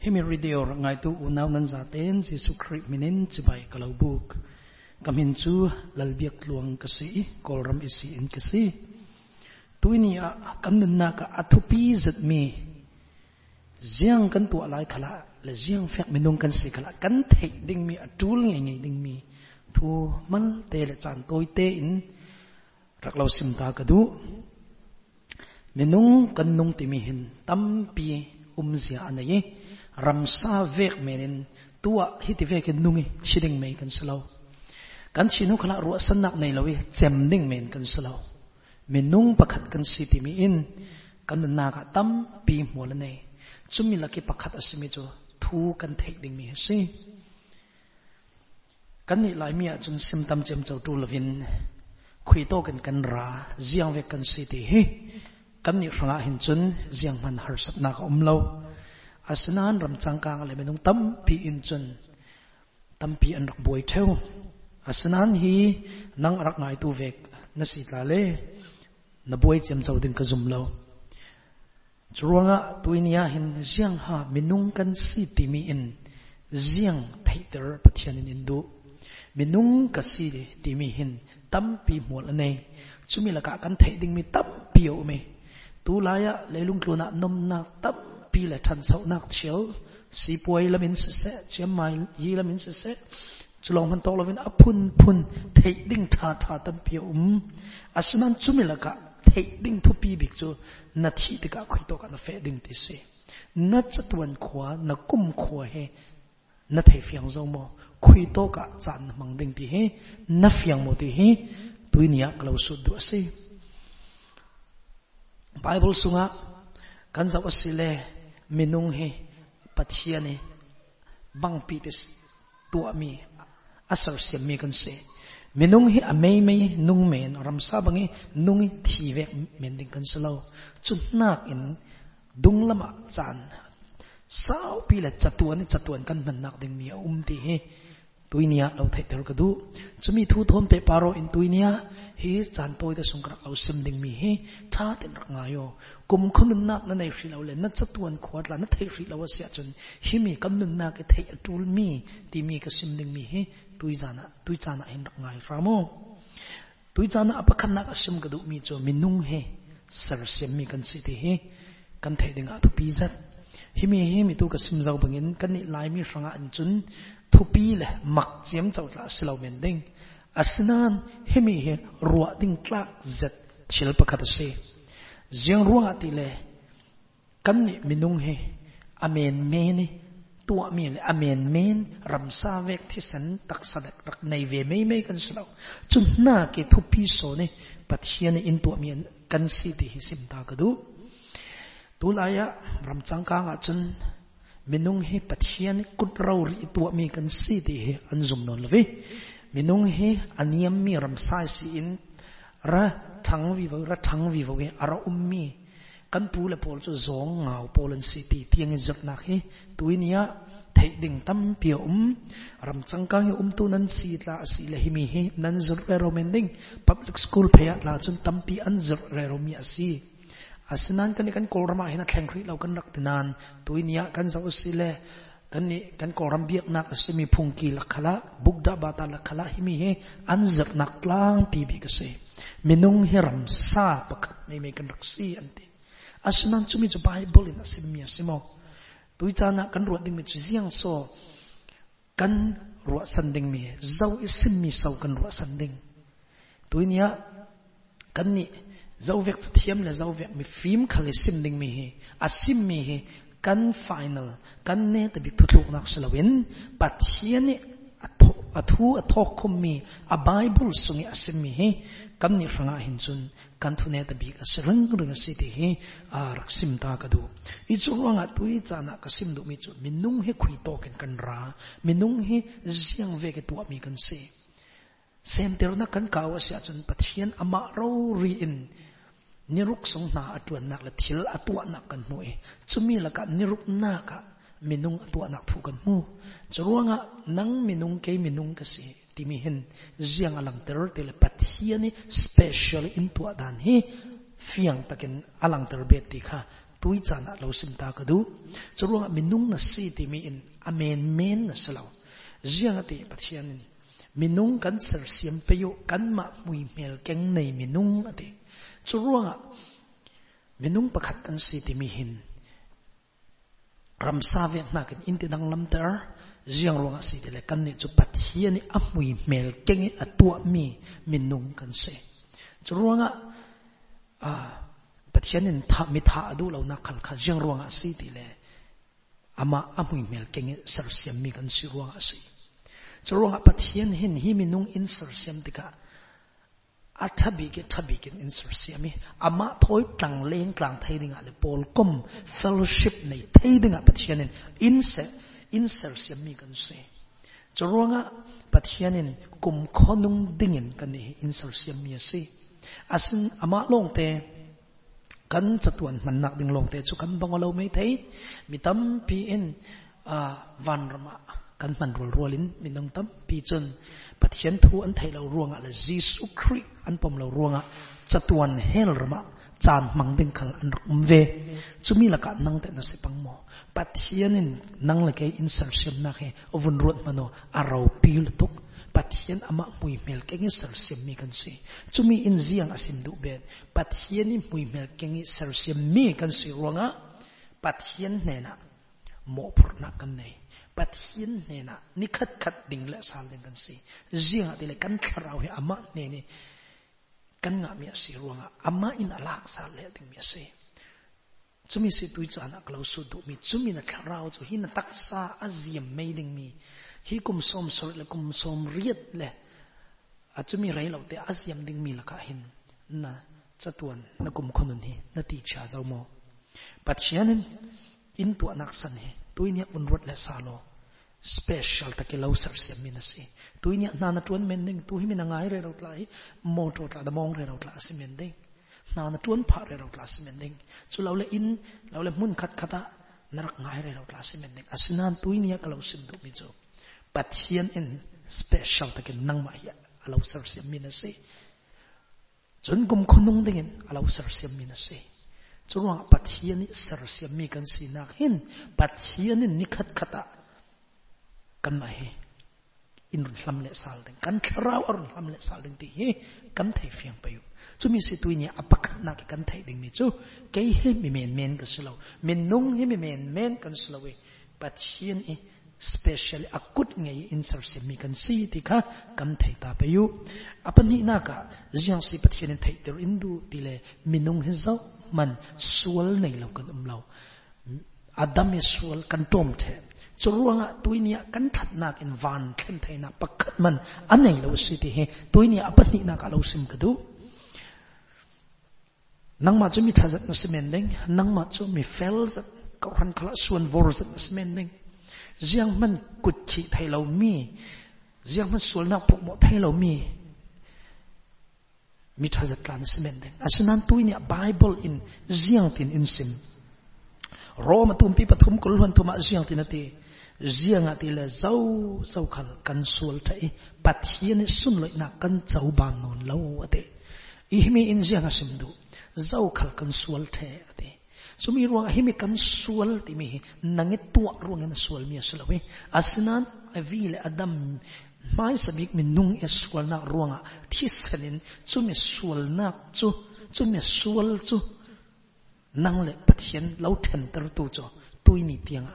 hemi radio ngai tu unaw nan za ten Jesu Christ minin chibai kalau buk kamin chu lalbiak luang kasi kolram isi in kasi tuini a kan na ka athupi zat mi. Jiang kan tu alai khala le jiang fek minung kan si khala kan thei ding mi atul ngai ngai ding mi. Thu mal te le chan toi te in. Rak lau sim ta ka du minung kan nung ti mi hin tam pi um zia anai ram sa vek menin tua hiti vek nungi chiding mai kan salo kan chinu khala ru sanak nei lawi chem ding men kan salo minung pakhat kan si ti mi in kan na ka tam pi mol nei chumi laki pakhat asimi cho thu kan thek ding mi si kan ni lai mi a chun sim tam chem chau tu lovin khui to kan kan ra ziang ve kan si ti hi kan ni ranga hin chun ziang man har sat na ka um lo asnan ram changkang le menung tam pi in chun. Tam pi an rak boi theu. Asnan hi nang rak ngai tu vek. Na si tla le, na boi chem chau ding ka zum lo. Chuanga tuinia hin ziang ha minung kan si ti mi in. Ziang thaiter pathian in indu minung ka si ti mi hin. Tam pi mol ane. Chumi la ka kan thai ding mi tam pi o me. Tu laya lelung leilung tluna nom na tam pi le than sau nak chiếu si puai la min se se chiam mai yi la min se se chulong man to la min apun pun thei ding tha tha tam pi um asunan chumi la ka thei ding thu pi bik chu na thi te ka khoi to ka na fe ding ti se na chatuan khwa na kum khwa he na thei fiang zo mo khoi to ka chan mang ding ti he na fiang mo ti he tuinia klau su du se Bible sunga kan zau asile มนุงเฮปัทเชนบังปีติสตัวมีอสรเสียมีกันเสมนุงเฮอเมไม่นุงเมนรำซาบังเนุงทีเวกเมนดิงกันสลาจุดนักอินดุงละมะจานสาวปีละจัตวนจัตวนกันมันนักดึงมีอุ้มที่เฮ tuinia lo thai ter ka du. Chumi thu thon pe paro in tuinia, hi chan poi da sungkra lo sim ding mi hi tha ten rak nga yo. Kum khun na na nei hri lo le, na chatuan khwat la, na thai hri lo sia chun. Hi mi kam nun na ke thai atul mi, ti mi ka sim ding mi hi, tui jana tui jana hin rak ngai ramo. Tui chana apakhan na ka sim ka du mi cho minung he, sar sim mi kan si ti hi, kan thai ding a thu pi zat himi himi, tu ka simzau bangin kan ni lai mi ranga ah an chun. Thu le mak chiam chau la silau men ding. Asnan himi he ruwa ding tlak zet chil pakhat se jiang ruwa ti le, kan ni minung he amen me ni tua mi le amen men, ram sa vek thi san tak sadak rak nei ve mei mei kan silau chun na ke thupi so ne pathian in tu mi kan si ti hi sim ta ka du tu la ya ram chang ka nga chun, minung hi pathian, kut rau ri tua mi kan si ti hi an zum non love minung hi aniam mi ram sai si in, ra thang vi vo ra thang vi vo ara ummi kan pu le pol chu zong ngau polan si ti tiang zot na hi tuinia thei ding tam pia um ram changkang hi um tu nan si la si le hi mi hi nan zot re ro men ding. Public school phaya la chun tam pi an zot re ro mi asi asinan kan kan kolrama hina khengri lo kan rak tinan tuinia kan zo sile. Kan ni kan koram biak nak asimi phungki lakhala bugda bata lakhala himi he anzak nak tlang pi bi kase minung hiram sa pakat me me kan raksi ante asinan chumi chu bible in asimia simo tui chana kan ruat ding mi chu ziang so. Kan ruat sanding mi zau isim mi sau kan ruat sanding. Tuinia kan ni dấu việc thiêm là dấu việc mi phim khali sim ding mi hi a sim mi hi kan final kan ne ta bi thutluk nak salawin pathian ni a thu a thok khum mi a bible sungi a sim mi hi kan ni ranga hin chun kan thu ne ta bi ka srang rang si ti hi a rak sim ta ka du i chu ranga tui cha na ka sim du mi chu minung he khui to ken kan ra minung he ziang ve ke tu mi kan se sem ter na kan kawa sia chun pathian ama ro ri in niruk song na atuan nak la thil atua nak kan mu e. Chumi la ka niruk na ka minung atua nak thu kan mu chuanga nang minung ke minung ka si. Ti mi hin ziang alang ter te le pathiani special in tua dan hi. Fiang takin alang ter bet ti kha. Tui chana lo sim ta ka du. Churuanga minung na si ti mi in amen men na salo riang ati pathian ni. Minung kan ser siam pe yo, kan ma mui mel keng nei minung ati churunga. Minung pakhat an si ti mi hin. Ram ve na kan in ti dang lam ter. Riang ronga si ti le kan ni chu pathian ni amui mel kenge atua mi minung kan se. Churunga, a pathianin tha, mi tha adu lo na khal kha. Jiang ruanga si ti le ama amui mel kenge sar siam mi kan si ruanga si. Churunga pathian hin, hi minung in sar siam tika a thabi ke thabi ke in sar siam ama thoi tang leng tlang thai dinga le pol kom fellowship nei thai dinga pathianin in se in sar siam kan se so ruanga pathianin kum khonung dingin kan ni in sar siam mi si asin ama long te kan chatuan man nak ding long te chu kan bang lo mai thei mitam pi in a van rama kan man rul rolin minong tam pi chun pathian thu an thei lo ruanga la jesu christ an pom lo ruanga chatuan hel rama chan mang ding khal an rum ve chumi la ka nang te na se pang mo pathianin nang la ke in sar sem na he ovun rot mano arau pil tuk pathian ama mui mel kengi sar siam mi kan si chumi in ziang asim du bet pathian ni mui mel kengi sar siam mi kan si ronga pathian ne na mo pur kan nei pathian ne na ni khat khat ding la sal ding kan si ziang ati le kan kharau he ama ne nè kan nga mi si ronga ama in alak sal le ding mi si chumi si tui cho na klau su du mi chumi na kharau chu hin taksa aziam mai ding mi hi kum som sor le kum som riat le a chumi rai lo te asyam ding mi la ka hin na chatuan na kum khonun hi na ti cha zo mo pathianin in tu anak san he tuinia un rot le salo special ta ke lo sar se min si. Tuinia na na tuan men ding. Tu hi min ngai re ro tla hi. Mo to tla da mong re ro tla si men ding. Na na tuan pha re ro tla si men ding. Chu lo le in lo le mun khat khata narak ngai re ro tla si men ding. Asinan tuinia ka lo sim du mi jo pathian in special ta ke nang ma ya alo sar sim min si. Chun kum khonung ding alo sar sim min si. Chuwa pathian ni sar sim mi kan si na hin. Pathian ni khat khata kan ma he in lam le sal ding kan khrau ar lam le sal ding ti he kan thai fiang pa yu chu mi se tuini apak na ki kan thai ding mi chu ke he mi men men ka slo min nung he mi men men kan slo we pathian e special akut ngai insert se mi kan si ti kha kan thai ta pa yu apani na ka jiang si pathian thai ter indu ti le minung he zo man sual nei lo kan um lo adam e sual kan tom the churuanga tuinia kan that nak in van khen thai na pakhat man anei lo si ti he tuinia apani na ka lo sim ka du nang ma chu mi thazat na semen ding nang ma chu mi fel zat ka khan khala suan vor zat na semen ding riêng mình cụt chỉ thầy lâu mi. Riêng mình suôn na phục một thấy lâu mi. Mi thay lan semen asin asinan tu ni bible in riêng tin in sim roma tumpi pathum kul huan tuma riêng tin riêng ati le zau zau khal kan suol thai pathian sun loi na kan chau ban non lo ate ihmi in riêng asim du. Zau khal kan suol the ate sumi ruang himi kan sual ti mi nangi tua ruang en sual mi aslawe asnan avile adam mai sabik min nung e sual na ruanga thisanin chumi sual na chu chumi sual chu nang le pathian lo then tar tu cho tuini tianga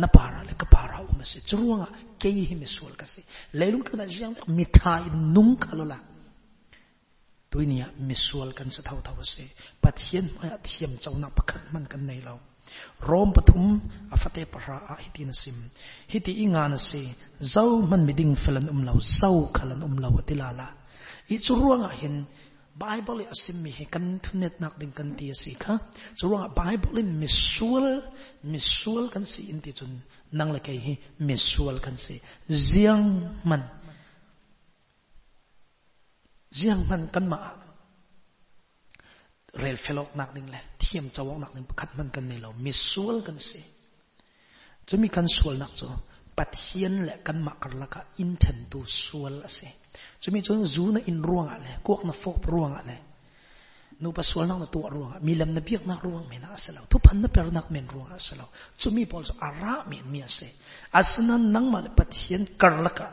napara le kapara umase churuanga kei hi mesul kase lelung kana jiang mithai nung kalola tuinia mesul kan sa thau thau se. Pathian phaya thiam chauna pakhat man kan nei lo rom pathum afate para a hiti na sim. Hiti inga na se zau man miding felan lo zau khalan um lo tilala i churuanga hin bible asim mi he kan thunet nak ding kan ti si kha churuanga bible misual misual kan si inti chun nang la kai hi misual kan si ziang man riêng man kan ma rel felok nak ding le thiam chawak nak ding pakhat man kan nei lo mi sual kan se chumi kan sual nak cho pathian le kan ma kar laka inten tu sual ase chumi chon zu na in ruang ale kok na fok ruang ale nu pa sual nak na tu ruang mi lam na biak nak ruang men asalo tu pan na per nak men ruang asalo chumi pol so ara men mi ase asnan nang mal pathian karlaka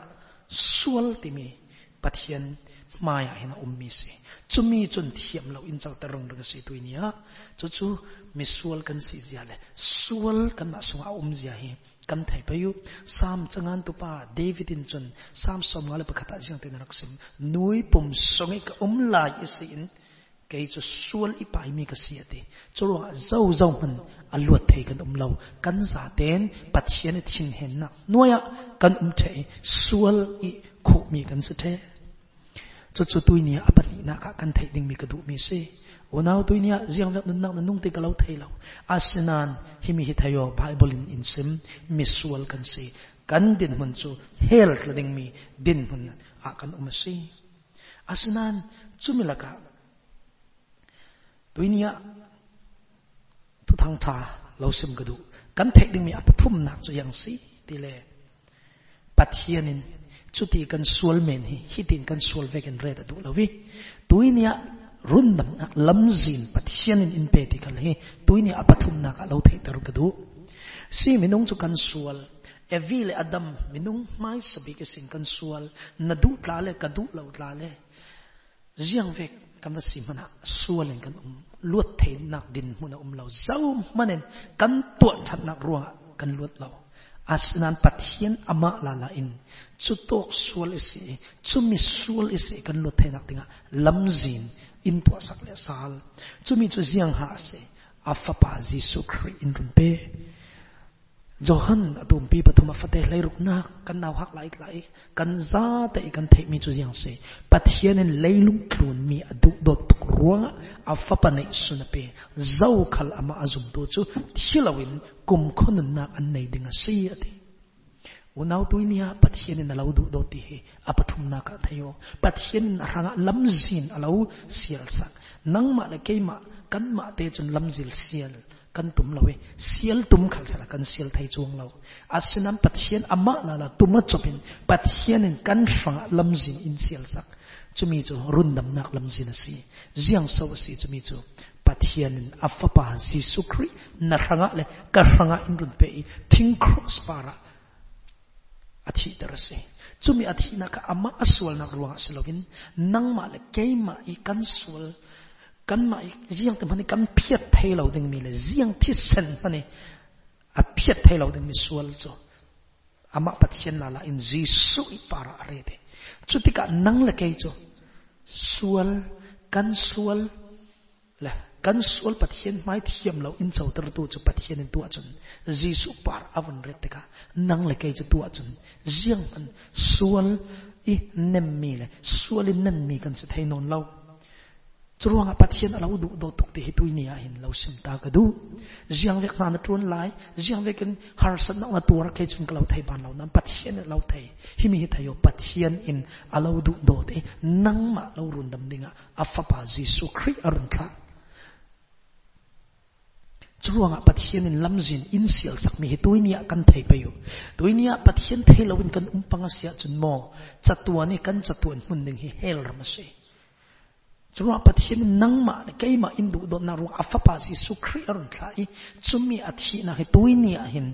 sual ti mi pathian maya hina ummi se chumi chun thiam lo in chau tarong rang se tuinia chu chu mi sual kan si gì le sual kan ma sunga um zia hi kan thai payu sam changan tu pa david in chun sam som ngale pakhata jing te nak sim nui pum songi ka um la isin cái cho sual i pai mi ka sia te cho ro zau zau man a luat thei kan um tên, kan za ten pathian thin hen na noya kan um thei sual i khu mi kan se the cho cho tui ni a pat na ka kan thei ding mi ka du mi se o nau tui ni ziang lak nun nak na nung te ka lo thei lo asinan hi mi hi thayo bible in in sim kan si. kan din hun chu hel ding mi, din hun a kan um asinan chumilaka tuy nhiên tu thang tha lâu sim gadu kan thek ding mi apathum nak chu yang si tile. pathianin chuti kan sual men hi hitin kan sual ve kan red du lowi tuy nia run dam nak lam zin pathianin in pe ti kal hi tuy nia apathum nak lo thek tar gadu si minung chu kan sual. Evile adam minung mai sabi ke sing kan sual. Na du tla le ka lo tla le riang vek kam na si mana sualen kan um luat thei nak din muna um lo zau manen kan tuan that nak ruwa kan luat lo asnan pathian ama la la in. Chu sual isi chu mi sual isi kan luat thei nak tinga. Lamzin in tua sak le sal. Chumi chu ziang ha se afa pa jisu khri in run pe. Johan atum pi pathuma fate lai rukna kan naw hak lai lai, kan za te kan the mi chu yang se. Pathian en leilung thlun mi adu dot ruang afa pa nei suna pe. Zau khal ama azum to chu thilawin kum khon na an nei dinga si ati unaw tuinia pathian en lau du do ti he. Apathum na ka thayo. Pathian ranga lamzin lau sial sak nang ma la keima, kan ma te chun lamzil sial. Kan tum lawe. Sial tum khal sala kan sial thai chuang lo asinam pathian ama la la tuma chopin. Pathian in kan lam lamzin in sial sak chumi chu rundam nak lamzin si jiang so si chumi chu. Pathianin afapa si sukri, na ranga le ka ranga in run pe thing cross para athi darase chumi athi na ka ama aswal na ruang asilogin nang ma le keima i kan swal. Kan ma riêng tem hani kan phiat thai lo ding mi le. Jiang thi sen hani a phiat thai lo ding mi sual cho ama pathian la la in jisu i para are de. Chutika nang le kai cho sual kan sual la kan sual pathian, mai thiam lo in chau tar tu chu pathian in tu chun. Jisu par avun re te nang le kai chu tu chun. Ziang an sual i nem mi le. Sual in nan mi kan se thei non lo. Chuang pathian alo du do tuk te hitui nia hin lo sim ta ka du. Jiang vek na tron lai. Jiang vek in har san na tur ke chung klau thai ban lo. Nam pathian lo thai hi mi thayo pathian in alo du do te. Nang ma lo run dam dinga. Afa pa jisu khri arun kha chuang pathian in lamzin in sial sak mi hitui nia kan thai pa yo tui nia pathian thai lo in kan umpanga sia chun mo chatuani kan chatuan mun ding hi hel ram se chuma pathian nang ma kai ma indu do na ru afa pa si su khri arun thlai. Chumi athi na he tuini a hin.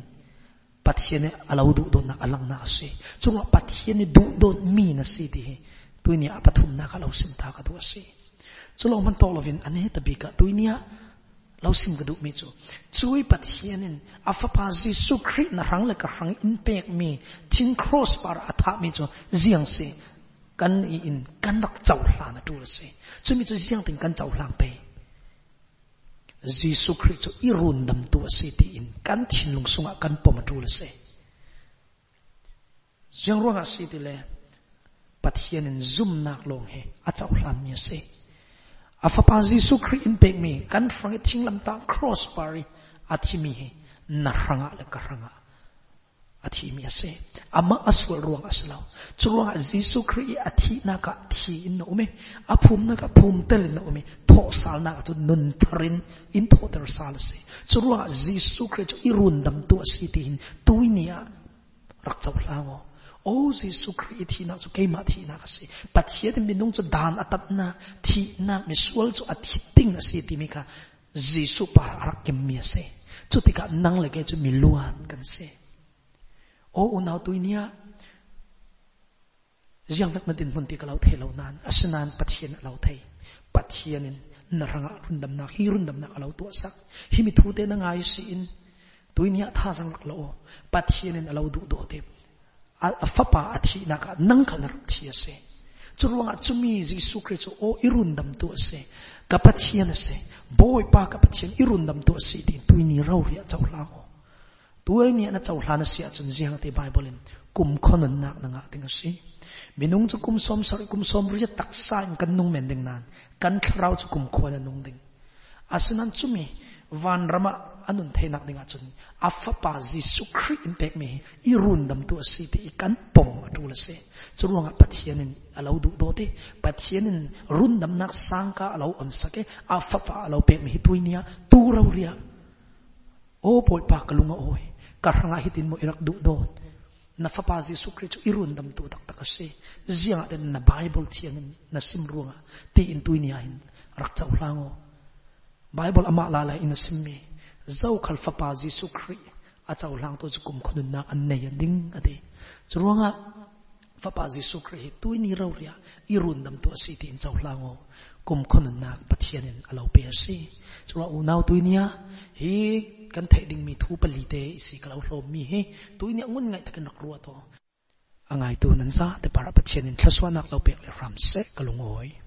Pathian alau du do na alang na se chuma pathian du do mi na se di he. Tuini a pathum na ka lo sim ta ka do se chulo man to lovin ane ta bi ka tuini a lo sim ka du mi chu chui pathian in afa pa si su khri na rang le ka rang in pek mi thing cross par atha mi chu ziang se kan in kan rak chau hla na tu se chu mi chu siang ting kan chau hlang pe Jesus Christ i run dam tu se ti in kan thin lung sunga kan pom tu le se jang ro nga si ti le pathian in zum nak long he a chau hlan mi se a fa pa Jesus Christ in pek mi kan frang thing lam ta cross pari a thi mi he. Na ranga le ka ranga. Athi mi ase. Ama aswal ruang aslaw churuang jisu khri athi na ka thi in no me aphum na ka phum tel me tho sal na tu nun tharin in tho ter sal se. Churuang jisu khri chu irun dam tu tin tuinia rak chaw lango ô su Christ thì na su cái ma thì na cái gì? Bắt hiện thì nung nông dan đàn à atat na, thi na mi sual cho at hitting na si ti mi ka cả su pa arak kem mi se cho thì cả năng lại cái cho mình luan kan se oh, ô unau tu nia? Riang nak na din mun ti ka lau thei lau nan asanan pathian lau thei pathianin na ranga à rundam na hi rundam na alo tu sak hi mi thu te na ngai si in tu nia tha sang lak lo pathianin alo du do te a fa pa a thi na ka nang ka nar thi ase churuanga chumi jisu christ o irundam tu ase ka pathian ase boy pa ka pathian irundam tu ase ti tu ni rau ria chau la ko tu ni na chau la na sia chun jiang te bible kum khonan nak na nga ting ase minung chu kum som sari kum som ri tak sa in kan nung men ding nan. Kan thrau chu kum khona nung ding. Asunan chumi van rama anun the nak ding chun afa pa jisu khri impact me i run dam tu si ti kan pom atu la se churuanga pathianin alo du do te pathianin run dam nak sangka alo on sake afa pa alo pe me tuinia tu rau ria o pol pa kalunga oi karanga hitin mo irak du do na fa fapa Jesu Christ irun dam tu tak tak se zia den na Bible thiang na sim ruanga ti in tu ni ain rak chau lango Bible ama la la in simmi zau khal fapa Jesu khri. A chau lang to kum khunun na an nei ding ade churuanga fapa Jesu khri tu ni rau ria. Irun dam tu si tin in chau lango kum khunun na pathianin alo pe si. Chura nau tu nia, hi kan thai ding mi thu pali te si kalau hlom mi he tu ni ngun ngai takan ruwa to. Angai tu nan sa, te para pathian in thlaswa nak lo pek le ram se kalungoi